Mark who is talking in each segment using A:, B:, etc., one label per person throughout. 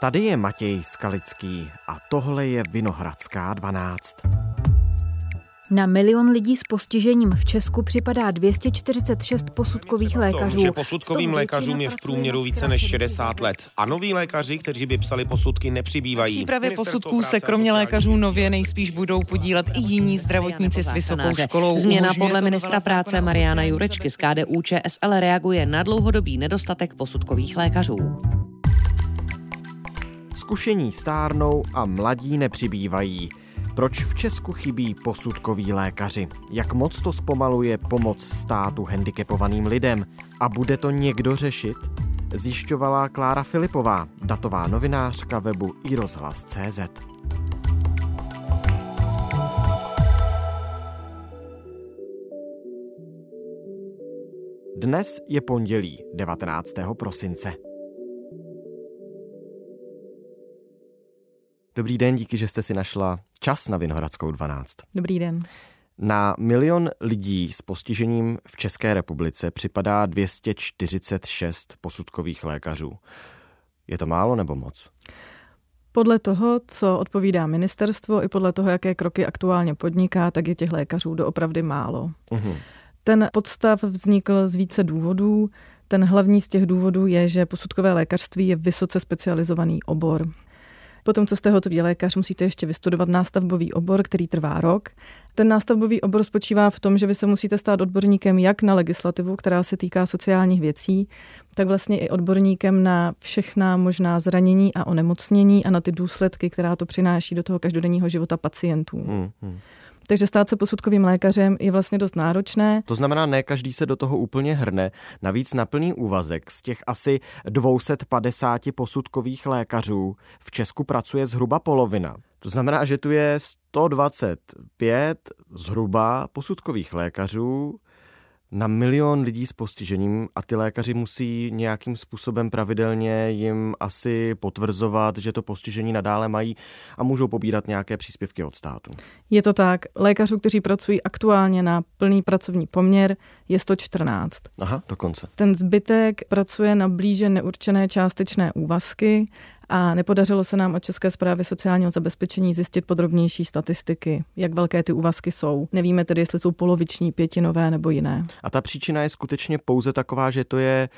A: Tady je Matěj Skalický a tohle je Vinohradská 12.
B: Na milion lidí s postižením v Česku připadá 246 posudkových lékařů.
C: Tom, že posudkovým lékařům je v průměru více než 60 let. A noví lékaři, kteří by psali posudky, nepřibývají.
D: přípravě posudků se kromě lékařů nově nejspíš budou podílet i jiní zdravotníci s vysokou školou.
E: Změna podle ministra práce Mariana Jurečky z KDU ČSL reaguje na dlouhodobý nedostatek posudkových lékařů.
A: Zkušení stárnou a mladí nepřibývají. Proč v Česku chybí posudkoví lékaři? Jak moc to zpomaluje pomoc státu handicapovaným lidem? A bude to někdo řešit? Zjišťovala Klára Filipová, datová novinářka webu iRozhlas.cz. Dnes je pondělí 19. prosince. Dobrý den, díky, že jste si našla čas na Vinohradskou 12.
D: Dobrý den.
A: Na milion lidí s postižením v České republice připadá 246 posudkových lékařů. Je to málo nebo moc?
D: Podle toho, co odpovídá ministerstvo, i podle toho, jaké kroky aktuálně podniká, tak je těch lékařů doopravdy málo.
A: Uhum.
D: Ten podstav vznikl z více důvodů. Ten hlavní z těch důvodů je, že posudkové lékařství je vysoce specializovaný obor. Potom, co jste hotový lékař, musíte ještě vystudovat nástavbový obor, který trvá rok. Ten nástavbový obor spočívá v tom, že vy se musíte stát odborníkem jak na legislativu, která se týká sociálních věcí, tak vlastně i odborníkem na všechna možná zranění a onemocnění a na ty důsledky, která to přináší do toho každodenního života pacientů.
A: Hmm, hmm.
D: Takže stát se posudkovým lékařem je vlastně dost náročné.
A: To znamená, ne každý se do toho úplně hrne. Navíc na plný úvazek z těch asi 250 posudkových lékařů v Česku pracuje zhruba polovina. To znamená, že tu je 125 zhruba posudkových lékařů na milion lidí s postižením a ty lékaři musí nějakým způsobem pravidelně jim asi potvrzovat, že to postižení nadále mají a můžou pobírat nějaké příspěvky od státu.
D: Je to tak. Lékařů, kteří pracují aktuálně na plný pracovní poměr, je 114.
A: Aha, dokonce.
D: Ten zbytek pracuje na blíže neurčené částečné úvazky a nepodařilo se nám od České zprávy sociálního zabezpečení zjistit podrobnější statistiky, jak velké ty úvazky jsou. Nevíme tedy, jestli jsou poloviční, pětinové nebo jiné.
A: A ta příčina je skutečně pouze taková, že to je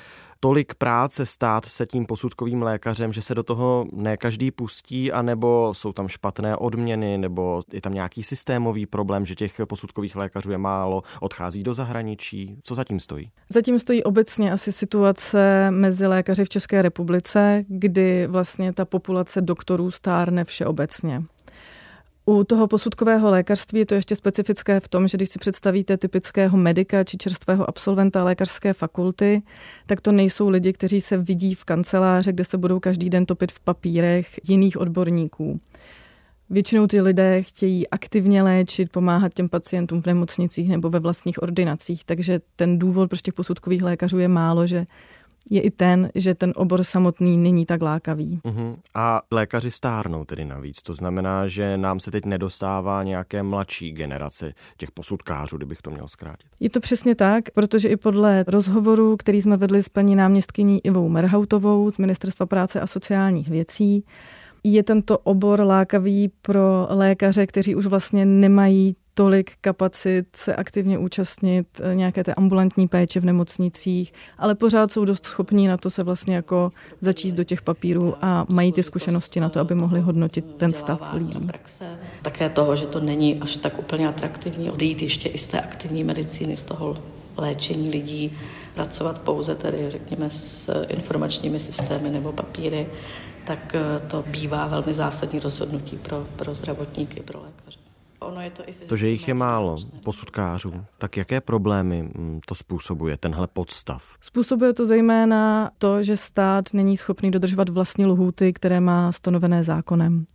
A: tolik práce stát se tím posudkovým lékařem, že se do toho ne každý pustí, anebo jsou tam špatné odměny, nebo je tam nějaký systémový problém, že těch posudkových lékařů je málo, odchází do zahraničí. Co zatím stojí?
D: Zatím stojí obecně asi situace mezi lékaři v České republice, kdy vlastně ta populace doktorů stárne všeobecně. U toho posudkového lékařství je to ještě specifické v tom, že když si představíte typického medika či čerstvého absolventa lékařské fakulty, tak to nejsou lidi, kteří se vidí v kanceláře, kde se budou každý den topit v papírech jiných odborníků. Většinou ty lidé chtějí aktivně léčit, pomáhat těm pacientům v nemocnicích nebo ve vlastních ordinacích, takže ten důvod pro těch posudkových lékařů je málo, že je i ten, že ten obor samotný není tak lákavý.
A: Uh-huh. A lékaři stárnou tedy navíc. To znamená, že nám se teď nedostává nějaké mladší generace těch posudkářů, kdybych to měl zkrátit.
D: Je to přesně tak, protože i podle rozhovoru, který jsme vedli s paní náměstkyní Ivou Merhautovou z Ministerstva práce a sociálních věcí, je tento obor lákavý pro lékaře, kteří už vlastně nemají tolik kapacit se aktivně účastnit eh, nějaké té ambulantní péče v nemocnicích, ale pořád jsou dost schopní na to se vlastně jako začíst do těch papírů a mají ty zkušenosti na to, aby mohli hodnotit ten stav lidí.
F: Také toho, že to není až tak úplně atraktivní odejít ještě i z té aktivní medicíny, z toho léčení lidí, pracovat pouze tedy, řekněme, s informačními systémy nebo papíry, tak eh, to bývá velmi zásadní rozhodnutí pro, pro zdravotníky, pro lékaře. Ono je to, i
A: To, že jich je málo, posudkářů, tak jaké problémy mm, to způsobuje, tenhle podstav?
D: Způsobuje to zejména to, že stát není schopný dodržovat vlastní lhůty, které má stanovené zákonem.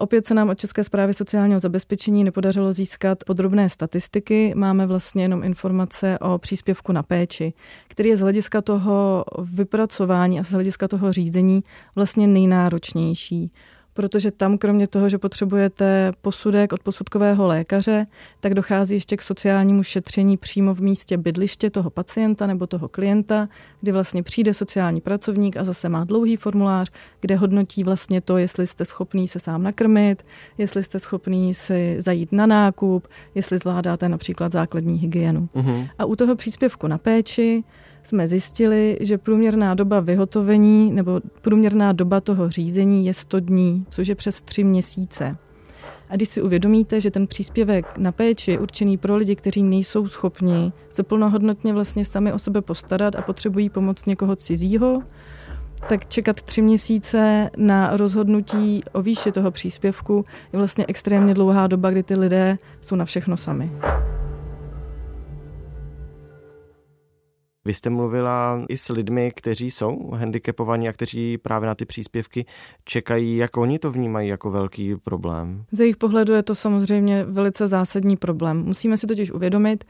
D: Opět se nám od České zprávy sociálního zabezpečení nepodařilo získat podrobné statistiky. Máme vlastně jenom informace o příspěvku na péči, který je z hlediska toho vypracování a z hlediska toho řízení vlastně nejnáročnější protože tam kromě toho, že potřebujete posudek od posudkového lékaře, tak dochází ještě k sociálnímu šetření přímo v místě bydliště toho pacienta nebo toho klienta, kdy vlastně přijde sociální pracovník a zase má dlouhý formulář, kde hodnotí vlastně to, jestli jste schopný se sám nakrmit, jestli jste schopný si zajít na nákup, jestli zvládáte například základní hygienu. Uh-huh. A u toho příspěvku na péči jsme zjistili, že průměrná doba vyhotovení nebo průměrná doba toho řízení je 100 dní, což je přes 3 měsíce. A když si uvědomíte, že ten příspěvek na péči je určený pro lidi, kteří nejsou schopni se plnohodnotně vlastně sami o sebe postarat a potřebují pomoc někoho cizího, tak čekat tři měsíce na rozhodnutí o výši toho příspěvku je vlastně extrémně dlouhá doba, kdy ty lidé jsou na všechno sami.
A: Vy jste mluvila i s lidmi, kteří jsou handicapovaní a kteří právě na ty příspěvky čekají, jak oni to vnímají jako velký problém.
D: Z jejich pohledu je to samozřejmě velice zásadní problém. Musíme si totiž uvědomit,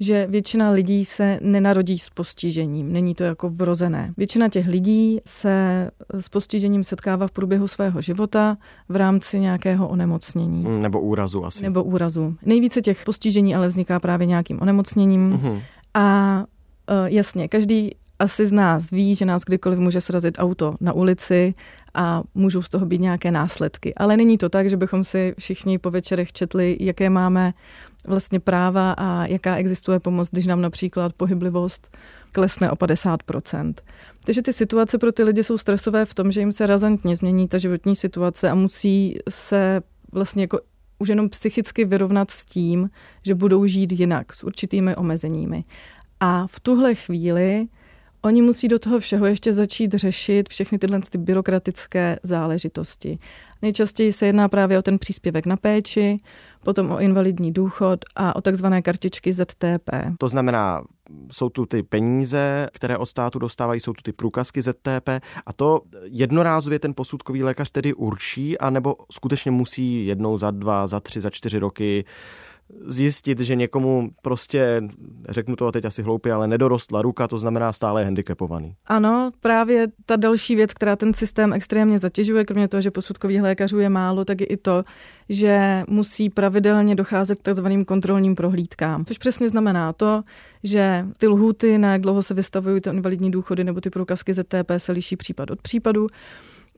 D: že většina lidí se nenarodí s postižením, není to jako vrozené. Většina těch lidí se s postižením setkává v průběhu svého života v rámci nějakého onemocnění.
A: Nebo úrazu asi.
D: Nebo úrazu. Nejvíce těch postižení ale vzniká právě nějakým onemocněním. Uh-huh. A jasně, každý asi z nás ví, že nás kdykoliv může srazit auto na ulici a můžou z toho být nějaké následky. Ale není to tak, že bychom si všichni po večerech četli, jaké máme vlastně práva a jaká existuje pomoc, když nám například pohyblivost klesne o 50%. Takže ty situace pro ty lidi jsou stresové v tom, že jim se razantně změní ta životní situace a musí se vlastně jako už jenom psychicky vyrovnat s tím, že budou žít jinak, s určitými omezeními. A v tuhle chvíli oni musí do toho všeho ještě začít řešit všechny tyhle ty byrokratické záležitosti. Nejčastěji se jedná právě o ten příspěvek na péči, potom o invalidní důchod a o takzvané kartičky ZTP.
A: To znamená, jsou tu ty peníze, které od státu dostávají, jsou tu ty průkazky ZTP a to jednorázově ten posudkový lékař tedy určí, anebo skutečně musí jednou za dva, za tři, za čtyři roky zjistit, že někomu prostě, řeknu to teď asi hloupě, ale nedorostla ruka, to znamená stále je handicapovaný.
D: Ano, právě ta další věc, která ten systém extrémně zatěžuje, kromě toho, že posudkových lékařů je málo, tak je i to, že musí pravidelně docházet k takzvaným kontrolním prohlídkám. Což přesně znamená to, že ty lhuty, na jak dlouho se vystavují ty invalidní důchody nebo ty průkazky ZTP se liší případ od případu.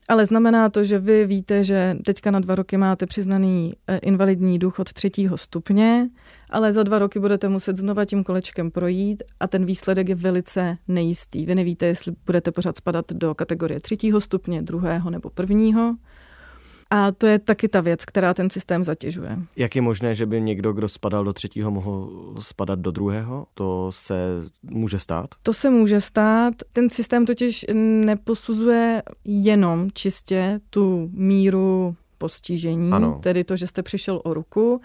D: Ale znamená to, že vy víte, že teďka na dva roky máte přiznaný eh, invalidní důchod třetího stupně, ale za dva roky budete muset znova tím kolečkem projít a ten výsledek je velice nejistý. Vy nevíte, jestli budete pořád spadat do kategorie třetího stupně, druhého nebo prvního. A to je taky ta věc, která ten systém zatěžuje.
A: Jak je možné, že by někdo, kdo spadal do třetího, mohl spadat do druhého? To se může stát?
D: To se může stát. Ten systém totiž neposuzuje jenom čistě tu míru postižení, ano. tedy to, že jste přišel o ruku,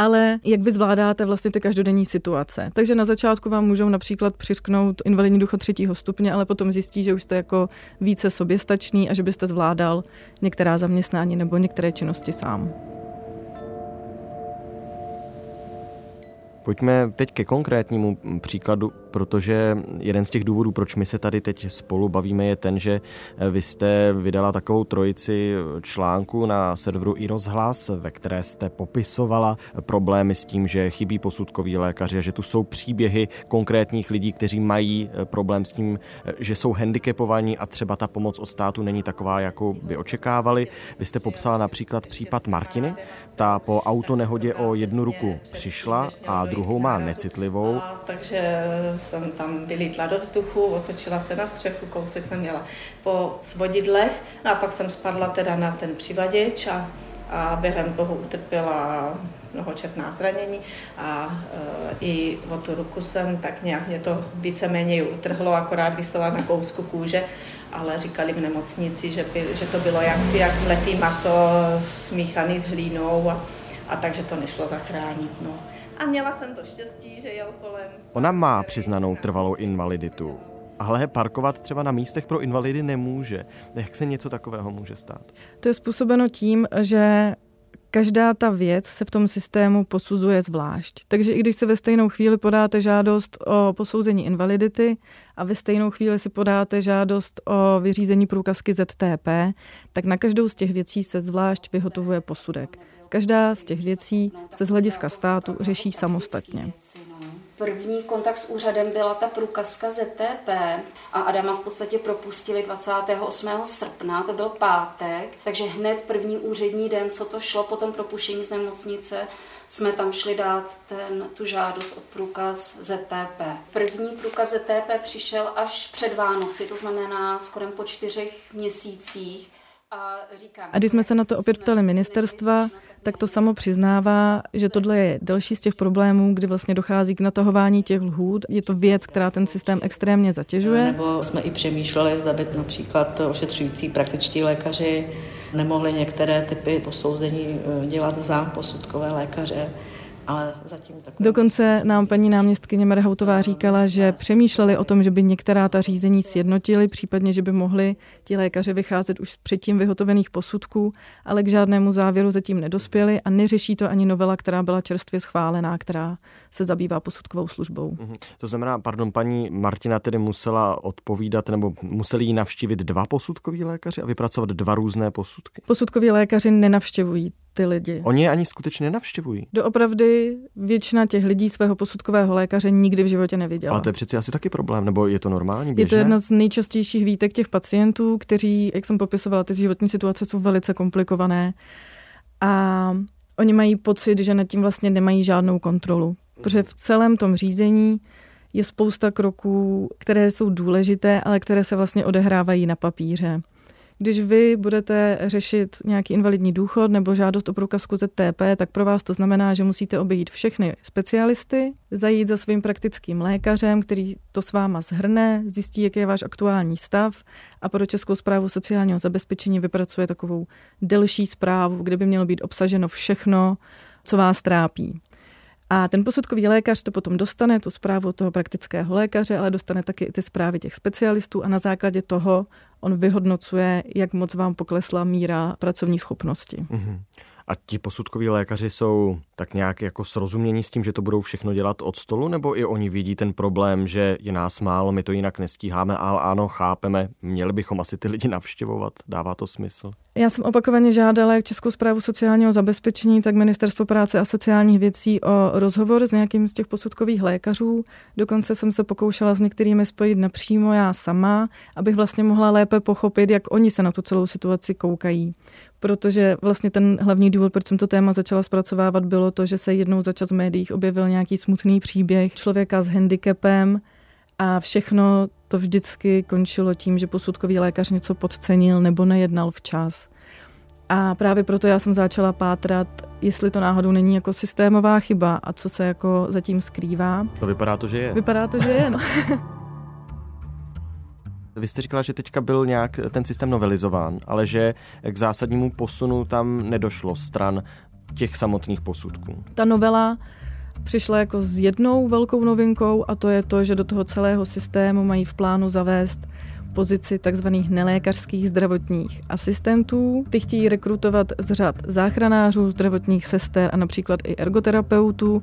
D: ale jak vy zvládáte vlastně ty každodenní situace. Takže na začátku vám můžou například přisknout invalidní důchod třetího stupně, ale potom zjistí, že už jste jako více soběstačný a že byste zvládal některá zaměstnání nebo některé činnosti sám.
A: Pojďme teď ke konkrétnímu příkladu, protože jeden z těch důvodů, proč my se tady teď spolu bavíme, je ten, že vy jste vydala takovou trojici článku na serveru i rozhlas, ve které jste popisovala problémy s tím, že chybí posudkoví lékaři a že tu jsou příběhy konkrétních lidí, kteří mají problém s tím, že jsou handicapovaní a třeba ta pomoc od státu není taková, jakou by očekávali. Vy jste popsala například případ Martiny, ta po autonehodě o jednu ruku přišla a druhou má necitlivou.
F: Takže jsem tam vylítla do vzduchu, otočila se na střechu, kousek jsem měla po svodidlech, no a pak jsem spadla teda na ten přivaděč a, a během toho utrpěla mnohočetná zranění a e, i o tu ruku jsem tak nějak mě to víceméně utrhlo, akorát vysela na kousku kůže, ale říkali v nemocnici, že, by, že to bylo jak, jak mletý maso smíchaný s hlínou a, a takže to nešlo zachránit. No. A měla jsem to štěstí, že jel kolem.
A: Ona má přiznanou trvalou invaliditu, ale parkovat třeba na místech pro invalidy nemůže. Jak se něco takového může stát?
D: To je způsobeno tím, že každá ta věc se v tom systému posuzuje zvlášť. Takže i když se ve stejnou chvíli podáte žádost o posouzení invalidity a ve stejnou chvíli si podáte žádost o vyřízení průkazky ZTP, tak na každou z těch věcí se zvlášť vyhotovuje posudek. Každá z těch věcí se z hlediska státu řeší samostatně.
G: První kontakt s úřadem byla ta průkazka ZTP a Adama v podstatě propustili 28. srpna, to byl pátek, takže hned první úřední den, co to šlo po tom propuštění z nemocnice, jsme tam šli dát ten, tu žádost o průkaz ZTP. První průkaz ZTP přišel až před Vánoci, to znamená skoro po čtyřech měsících.
D: A když jsme se na to opět ptali ministerstva, tak to samo přiznává, že tohle je další z těch problémů, kdy vlastně dochází k natahování těch lhůt. Je to věc, která ten systém extrémně zatěžuje.
F: Nebo jsme i přemýšleli, zda by například ošetřující praktičtí lékaři nemohli některé typy posouzení eh, dělat za posudkové lékaře ale zatím tak.
D: Dokonce nám paní náměstkyně Merhautová říkala, že přemýšleli o tom, že by některá ta řízení sjednotili, případně, že by mohli ti lékaři vycházet už z předtím vyhotovených posudků, ale k žádnému závěru zatím nedospěli a neřeší to ani novela, která byla čerstvě schválená, která se zabývá posudkovou službou.
A: Mhm. To znamená, pardon, paní Martina tedy musela odpovídat nebo museli jí navštívit dva posudkoví lékaři a vypracovat dva různé posudky.
D: Posudkoví lékaři nenavštěvují ty lidi.
A: Oni je ani skutečně nenavštěvují.
D: Doopravdy většina těch lidí svého posudkového lékaře nikdy v životě neviděla.
A: Ale to je přeci asi taky problém, nebo je to normální? Běžné?
D: Je to jedna z nejčastějších výtek těch pacientů, kteří, jak jsem popisovala, ty životní situace jsou velice komplikované. A oni mají pocit, že nad tím vlastně nemají žádnou kontrolu. Protože v celém tom řízení je spousta kroků, které jsou důležité, ale které se vlastně odehrávají na papíře. Když vy budete řešit nějaký invalidní důchod nebo žádost o průkazku ZTP, tak pro vás to znamená, že musíte obejít všechny specialisty, zajít za svým praktickým lékařem, který to s váma zhrne, zjistí, jaký je váš aktuální stav a pro Českou zprávu sociálního zabezpečení vypracuje takovou delší zprávu, kde by mělo být obsaženo všechno, co vás trápí. A ten posudkový lékař to potom dostane, tu zprávu toho praktického lékaře, ale dostane taky i ty zprávy těch specialistů a na základě toho on vyhodnocuje, jak moc vám poklesla míra pracovní schopnosti. Mm-hmm.
A: A ti posudkoví lékaři jsou tak nějak jako srozumění s tím, že to budou všechno dělat od stolu, nebo i oni vidí ten problém, že je nás málo, my to jinak nestíháme, ale ano, chápeme, měli bychom asi ty lidi navštěvovat, dává to smysl?
D: Já jsem opakovaně žádala jak Českou zprávu sociálního zabezpečení, tak Ministerstvo práce a sociálních věcí o rozhovor s nějakým z těch posudkových lékařů. Dokonce jsem se pokoušela s některými spojit napřímo já sama, abych vlastně mohla lépe pochopit, jak oni se na tu celou situaci koukají protože vlastně ten hlavní důvod, proč jsem to téma začala zpracovávat, bylo to, že se jednou za čas v médiích objevil nějaký smutný příběh člověka s handicapem a všechno to vždycky končilo tím, že posudkový lékař něco podcenil nebo nejednal včas. A právě proto já jsem začala pátrat, jestli to náhodou není jako systémová chyba a co se jako zatím skrývá.
A: To vypadá to, že je.
D: Vypadá to, že je, no.
A: Vy jste říkala, že teďka byl nějak ten systém novelizován, ale že k zásadnímu posunu tam nedošlo stran těch samotných posudků.
D: Ta novela přišla jako s jednou velkou novinkou a to je to, že do toho celého systému mají v plánu zavést pozici tzv. nelékařských zdravotních asistentů. Ty chtějí rekrutovat z řad záchranářů, zdravotních sester a například i ergoterapeutů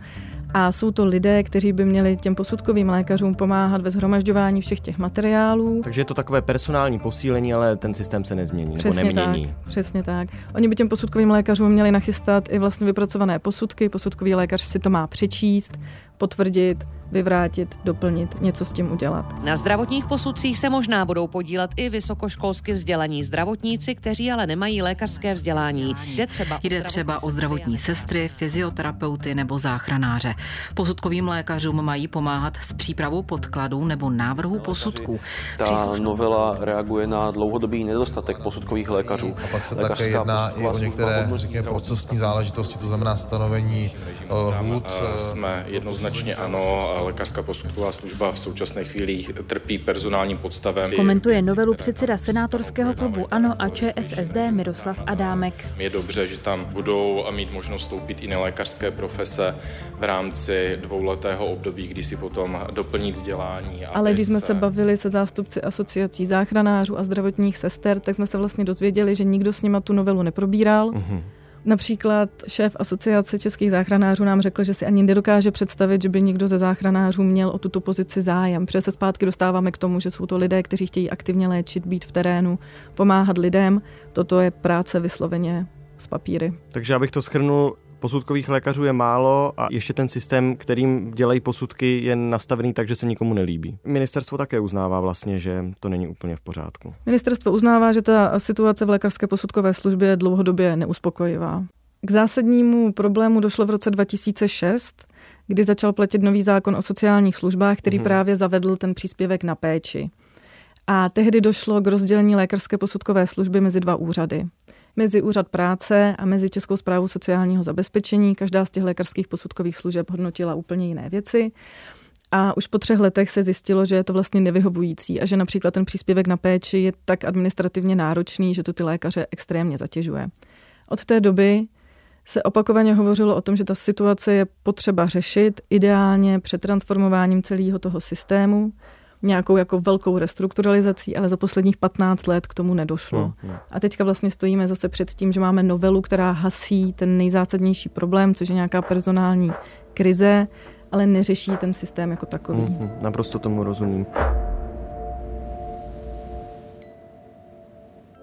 D: a jsou to lidé, kteří by měli těm posudkovým lékařům pomáhat ve zhromažďování všech těch materiálů.
A: Takže je to takové personální posílení, ale ten systém se nezmění
D: přesně
A: nebo nemění.
D: Tak, přesně tak. Oni by těm posudkovým lékařům měli nachystat i vlastně vypracované posudky. Posudkový lékař si to má přečíst, potvrdit, vyvrátit, doplnit, něco s tím udělat.
E: Na zdravotních posudcích se možná budou podílet i vysokoškolsky vzdělaní zdravotníci, kteří ale nemají lékařské vzdělání.
H: Jde třeba, Jde třeba o zdravotní sestry, fyzioterapeuty nebo záchranáře. Posudkovým lékařům mají pomáhat s přípravou podkladů nebo návrhu posudků.
I: Ta novela reaguje na dlouhodobý nedostatek posudkových lékařů.
J: A pak se Lékařská také jedná i o některé řekněme, procesní záležitosti, to znamená stanovení lhůt.
K: Jsme jednoznačně ano, lékařská posudková služba v současné chvíli trpí personálním podstavem.
B: Komentuje novelu předseda senátorského klubu ANO a ČSSD Miroslav Adámek.
K: Je dobře, že tam budou mít možnost vstoupit i nelékařské profese v rámci dvouletého období, kdy si potom doplní vzdělání.
D: Ale když jsme se bavili se zástupci asociací záchranářů a zdravotních sester, tak jsme se vlastně dozvěděli, že nikdo s nima tu novelu neprobíral. Uh-huh Například šéf asociace českých záchranářů nám řekl, že si ani nedokáže představit, že by někdo ze záchranářů měl o tuto pozici zájem. Protože se zpátky dostáváme k tomu, že jsou to lidé, kteří chtějí aktivně léčit, být v terénu, pomáhat lidem. Toto je práce vysloveně z papíry.
A: Takže abych to schrnul, posudkových lékařů je málo a ještě ten systém, kterým dělají posudky, je nastavený tak, že se nikomu nelíbí. Ministerstvo také uznává vlastně, že to není úplně v pořádku.
D: Ministerstvo uznává, že ta situace v lékařské posudkové službě je dlouhodobě neuspokojivá. K zásadnímu problému došlo v roce 2006, kdy začal platit nový zákon o sociálních službách, který hmm. právě zavedl ten příspěvek na péči. A tehdy došlo k rozdělení lékařské posudkové služby mezi dva úřady mezi Úřad práce a mezi Českou zprávu sociálního zabezpečení. Každá z těch lékařských posudkových služeb hodnotila úplně jiné věci. A už po třech letech se zjistilo, že je to vlastně nevyhovující a že například ten příspěvek na péči je tak administrativně náročný, že to ty lékaře extrémně zatěžuje. Od té doby se opakovaně hovořilo o tom, že ta situace je potřeba řešit ideálně přetransformováním celého toho systému, nějakou jako velkou restrukturalizací, ale za posledních 15 let k tomu nedošlo. Hmm, hmm. A teďka vlastně stojíme zase před tím, že máme novelu, která hasí ten nejzásadnější problém, což je nějaká personální krize, ale neřeší ten systém jako takový. Hmm.
A: naprosto tomu rozumím.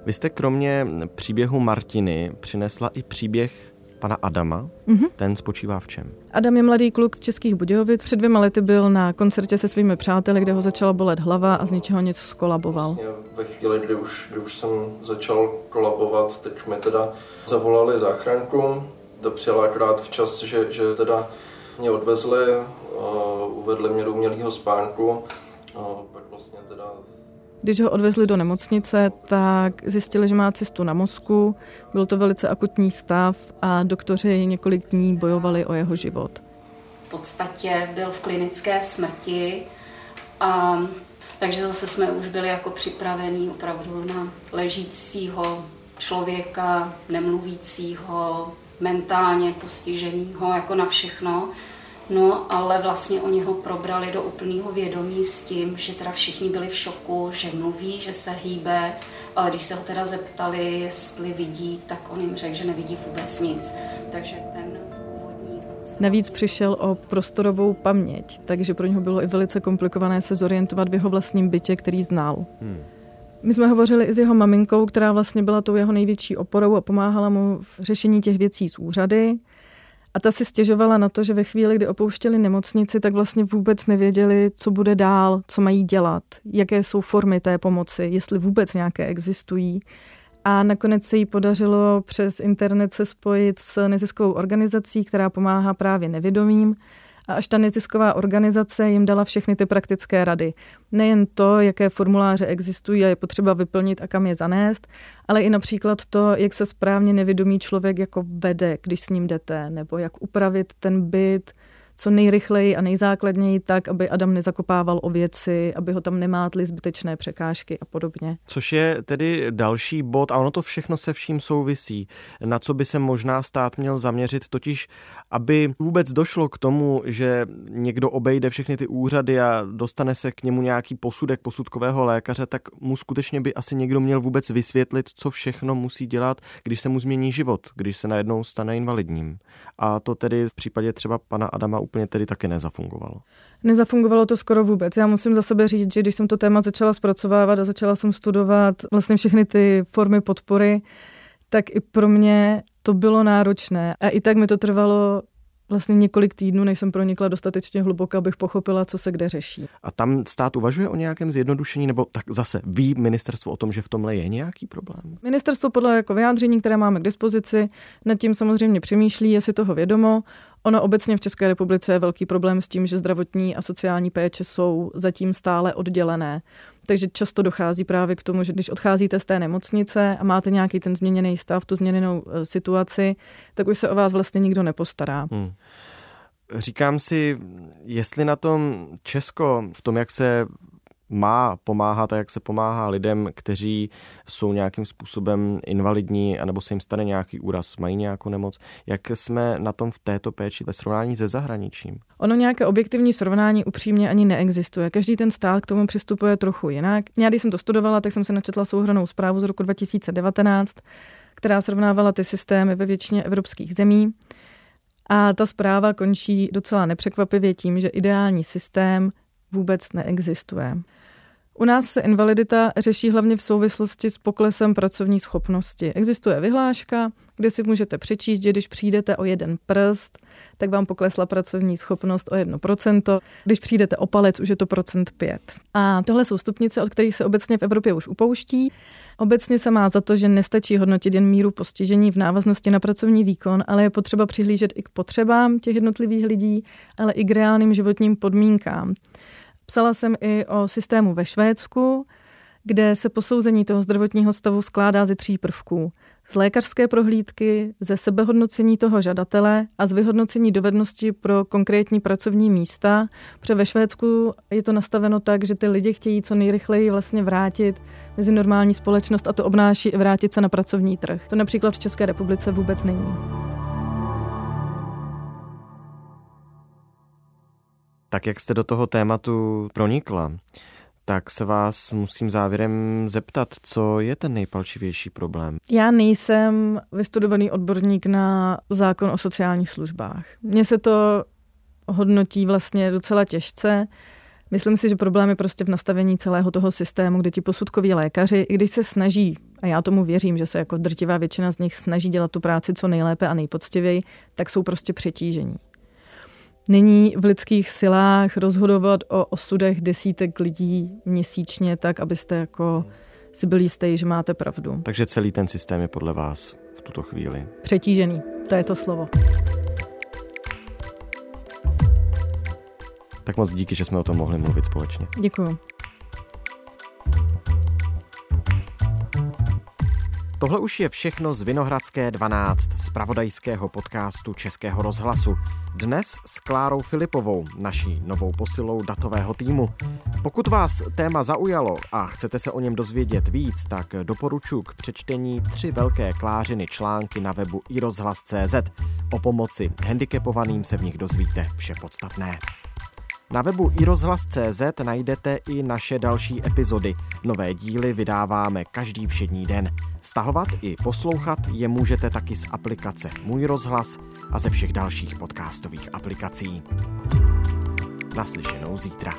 A: Vy jste kromě příběhu Martiny přinesla i příběh pana Adama. Mm-hmm. Ten spočívá v čem?
D: Adam je mladý kluk z Českých Budějovic. Před dvěma lety byl na koncertě se svými přáteli, kde ho začala bolet hlava a z ničeho nic skolaboval.
L: Vlastně ve chvíli, kdy už, kdy už jsem začal kolabovat, tak mi teda zavolali záchranku. To přijela akorát včas, že, že teda mě odvezli, uh, uvedli mě do umělého spánku. Uh, pak vlastně teda
D: když ho odvezli do nemocnice, tak zjistili, že má cystu na mozku. Byl to velice akutní stav a doktoři několik dní bojovali o jeho život.
G: V podstatě byl v klinické smrti a takže zase jsme už byli jako připravení opravdu na ležícího člověka, nemluvícího, mentálně postiženého, jako na všechno. No, ale vlastně oni ho probrali do úplného vědomí s tím, že teda všichni byli v šoku, že mluví, že se hýbe, ale když se ho teda zeptali, jestli vidí, tak on jim řekl, že nevidí vůbec nic. Takže ten původní...
D: Navíc přišel o prostorovou paměť, takže pro něho bylo i velice komplikované se zorientovat v jeho vlastním bytě, který znal. Hmm. My jsme hovořili i s jeho maminkou, která vlastně byla tou jeho největší oporou a pomáhala mu v řešení těch věcí z úřady. A ta si stěžovala na to, že ve chvíli, kdy opouštěli nemocnici, tak vlastně vůbec nevěděli, co bude dál, co mají dělat, jaké jsou formy té pomoci, jestli vůbec nějaké existují. A nakonec se jí podařilo přes internet se spojit s neziskovou organizací, která pomáhá právě nevědomým a až ta nezisková organizace jim dala všechny ty praktické rady. Nejen to, jaké formuláře existují a je potřeba vyplnit a kam je zanést, ale i například to, jak se správně nevědomý člověk jako vede, když s ním jdete, nebo jak upravit ten byt, co nejrychleji a nejzákladněji tak, aby Adam nezakopával o věci, aby ho tam nemátly zbytečné překážky a podobně.
A: Což je tedy další bod a ono to všechno se vším souvisí. Na co by se možná stát měl zaměřit, totiž aby vůbec došlo k tomu, že někdo obejde všechny ty úřady a dostane se k němu nějaký posudek posudkového lékaře, tak mu skutečně by asi někdo měl vůbec vysvětlit, co všechno musí dělat, když se mu změní život, když se najednou stane invalidním. A to tedy v případě třeba pana Adama úplně tedy taky nezafungovalo.
D: Nezafungovalo to skoro vůbec. Já musím za sebe říct, že když jsem to téma začala zpracovávat a začala jsem studovat vlastně všechny ty formy podpory, tak i pro mě to bylo náročné. A i tak mi to trvalo vlastně několik týdnů, než jsem pronikla dostatečně hluboko, abych pochopila, co se kde řeší.
A: A tam stát uvažuje o nějakém zjednodušení, nebo tak zase ví ministerstvo o tom, že v tomhle je nějaký problém?
D: Ministerstvo podle jako vyjádření, které máme k dispozici, nad tím samozřejmě přemýšlí, je si toho vědomo. Ono obecně v České republice je velký problém s tím, že zdravotní a sociální péče jsou zatím stále oddělené. Takže často dochází právě k tomu, že když odcházíte z té nemocnice a máte nějaký ten změněný stav, tu změněnou e, situaci, tak už se o vás vlastně nikdo nepostará. Hmm.
A: Říkám si, jestli na tom Česko, v tom, jak se má pomáhat a jak se pomáhá lidem, kteří jsou nějakým způsobem invalidní, anebo se jim stane nějaký úraz, mají nějakou nemoc. Jak jsme na tom v této péči ve srovnání se zahraničím?
D: Ono nějaké objektivní srovnání upřímně ani neexistuje. Každý ten stát k tomu přistupuje trochu jinak. Já, když jsem to studovala, tak jsem se načetla souhrnou zprávu z roku 2019, která srovnávala ty systémy ve většině evropských zemí. A ta zpráva končí docela nepřekvapivě tím, že ideální systém vůbec neexistuje. U nás se invalidita řeší hlavně v souvislosti s poklesem pracovní schopnosti. Existuje vyhláška, kde si můžete přečíst, že když přijdete o jeden prst, tak vám poklesla pracovní schopnost o 1%. Když přijdete o palec, už je to procent 5. A tohle jsou stupnice, od kterých se obecně v Evropě už upouští. Obecně se má za to, že nestačí hodnotit jen míru postižení v návaznosti na pracovní výkon, ale je potřeba přihlížet i k potřebám těch jednotlivých lidí, ale i k reálným životním podmínkám. Psala jsem i o systému ve Švédsku, kde se posouzení toho zdravotního stavu skládá ze tří prvků. Z lékařské prohlídky, ze sebehodnocení toho žadatele a z vyhodnocení dovednosti pro konkrétní pracovní místa. Protože ve Švédsku je to nastaveno tak, že ty lidi chtějí co nejrychleji vlastně vrátit mezi normální společnost a to obnáší i vrátit se na pracovní trh. To například v České republice vůbec není.
A: Tak jak jste do toho tématu pronikla, tak se vás musím závěrem zeptat, co je ten nejpalčivější problém?
D: Já nejsem vystudovaný odborník na zákon o sociálních službách. Mně se to hodnotí vlastně docela těžce. Myslím si, že problém je prostě v nastavení celého toho systému, kde ti posudkoví lékaři, i když se snaží, a já tomu věřím, že se jako drtivá většina z nich snaží dělat tu práci co nejlépe a nejpoctivěji, tak jsou prostě přetížení. Není v lidských silách rozhodovat o osudech desítek lidí měsíčně tak, abyste jako si byli jistý, že máte pravdu.
A: Takže celý ten systém je podle vás v tuto chvíli?
D: Přetížený, to je to slovo.
A: Tak moc díky, že jsme o tom mohli mluvit společně.
D: Děkuji.
A: Tohle už je všechno z Vinohradské 12, z pravodajského podcastu Českého rozhlasu. Dnes s Klárou Filipovou, naší novou posilou datového týmu. Pokud vás téma zaujalo a chcete se o něm dozvědět víc, tak doporučuji k přečtení tři velké Klářiny články na webu iRozhlas.cz. O pomoci handicapovaným se v nich dozvíte vše podstatné. Na webu iRozhlas.cz najdete i naše další epizody. Nové díly vydáváme každý všední den. Stahovat i poslouchat je můžete taky z aplikace Můj rozhlas a ze všech dalších podcastových aplikací. Naslyšenou zítra.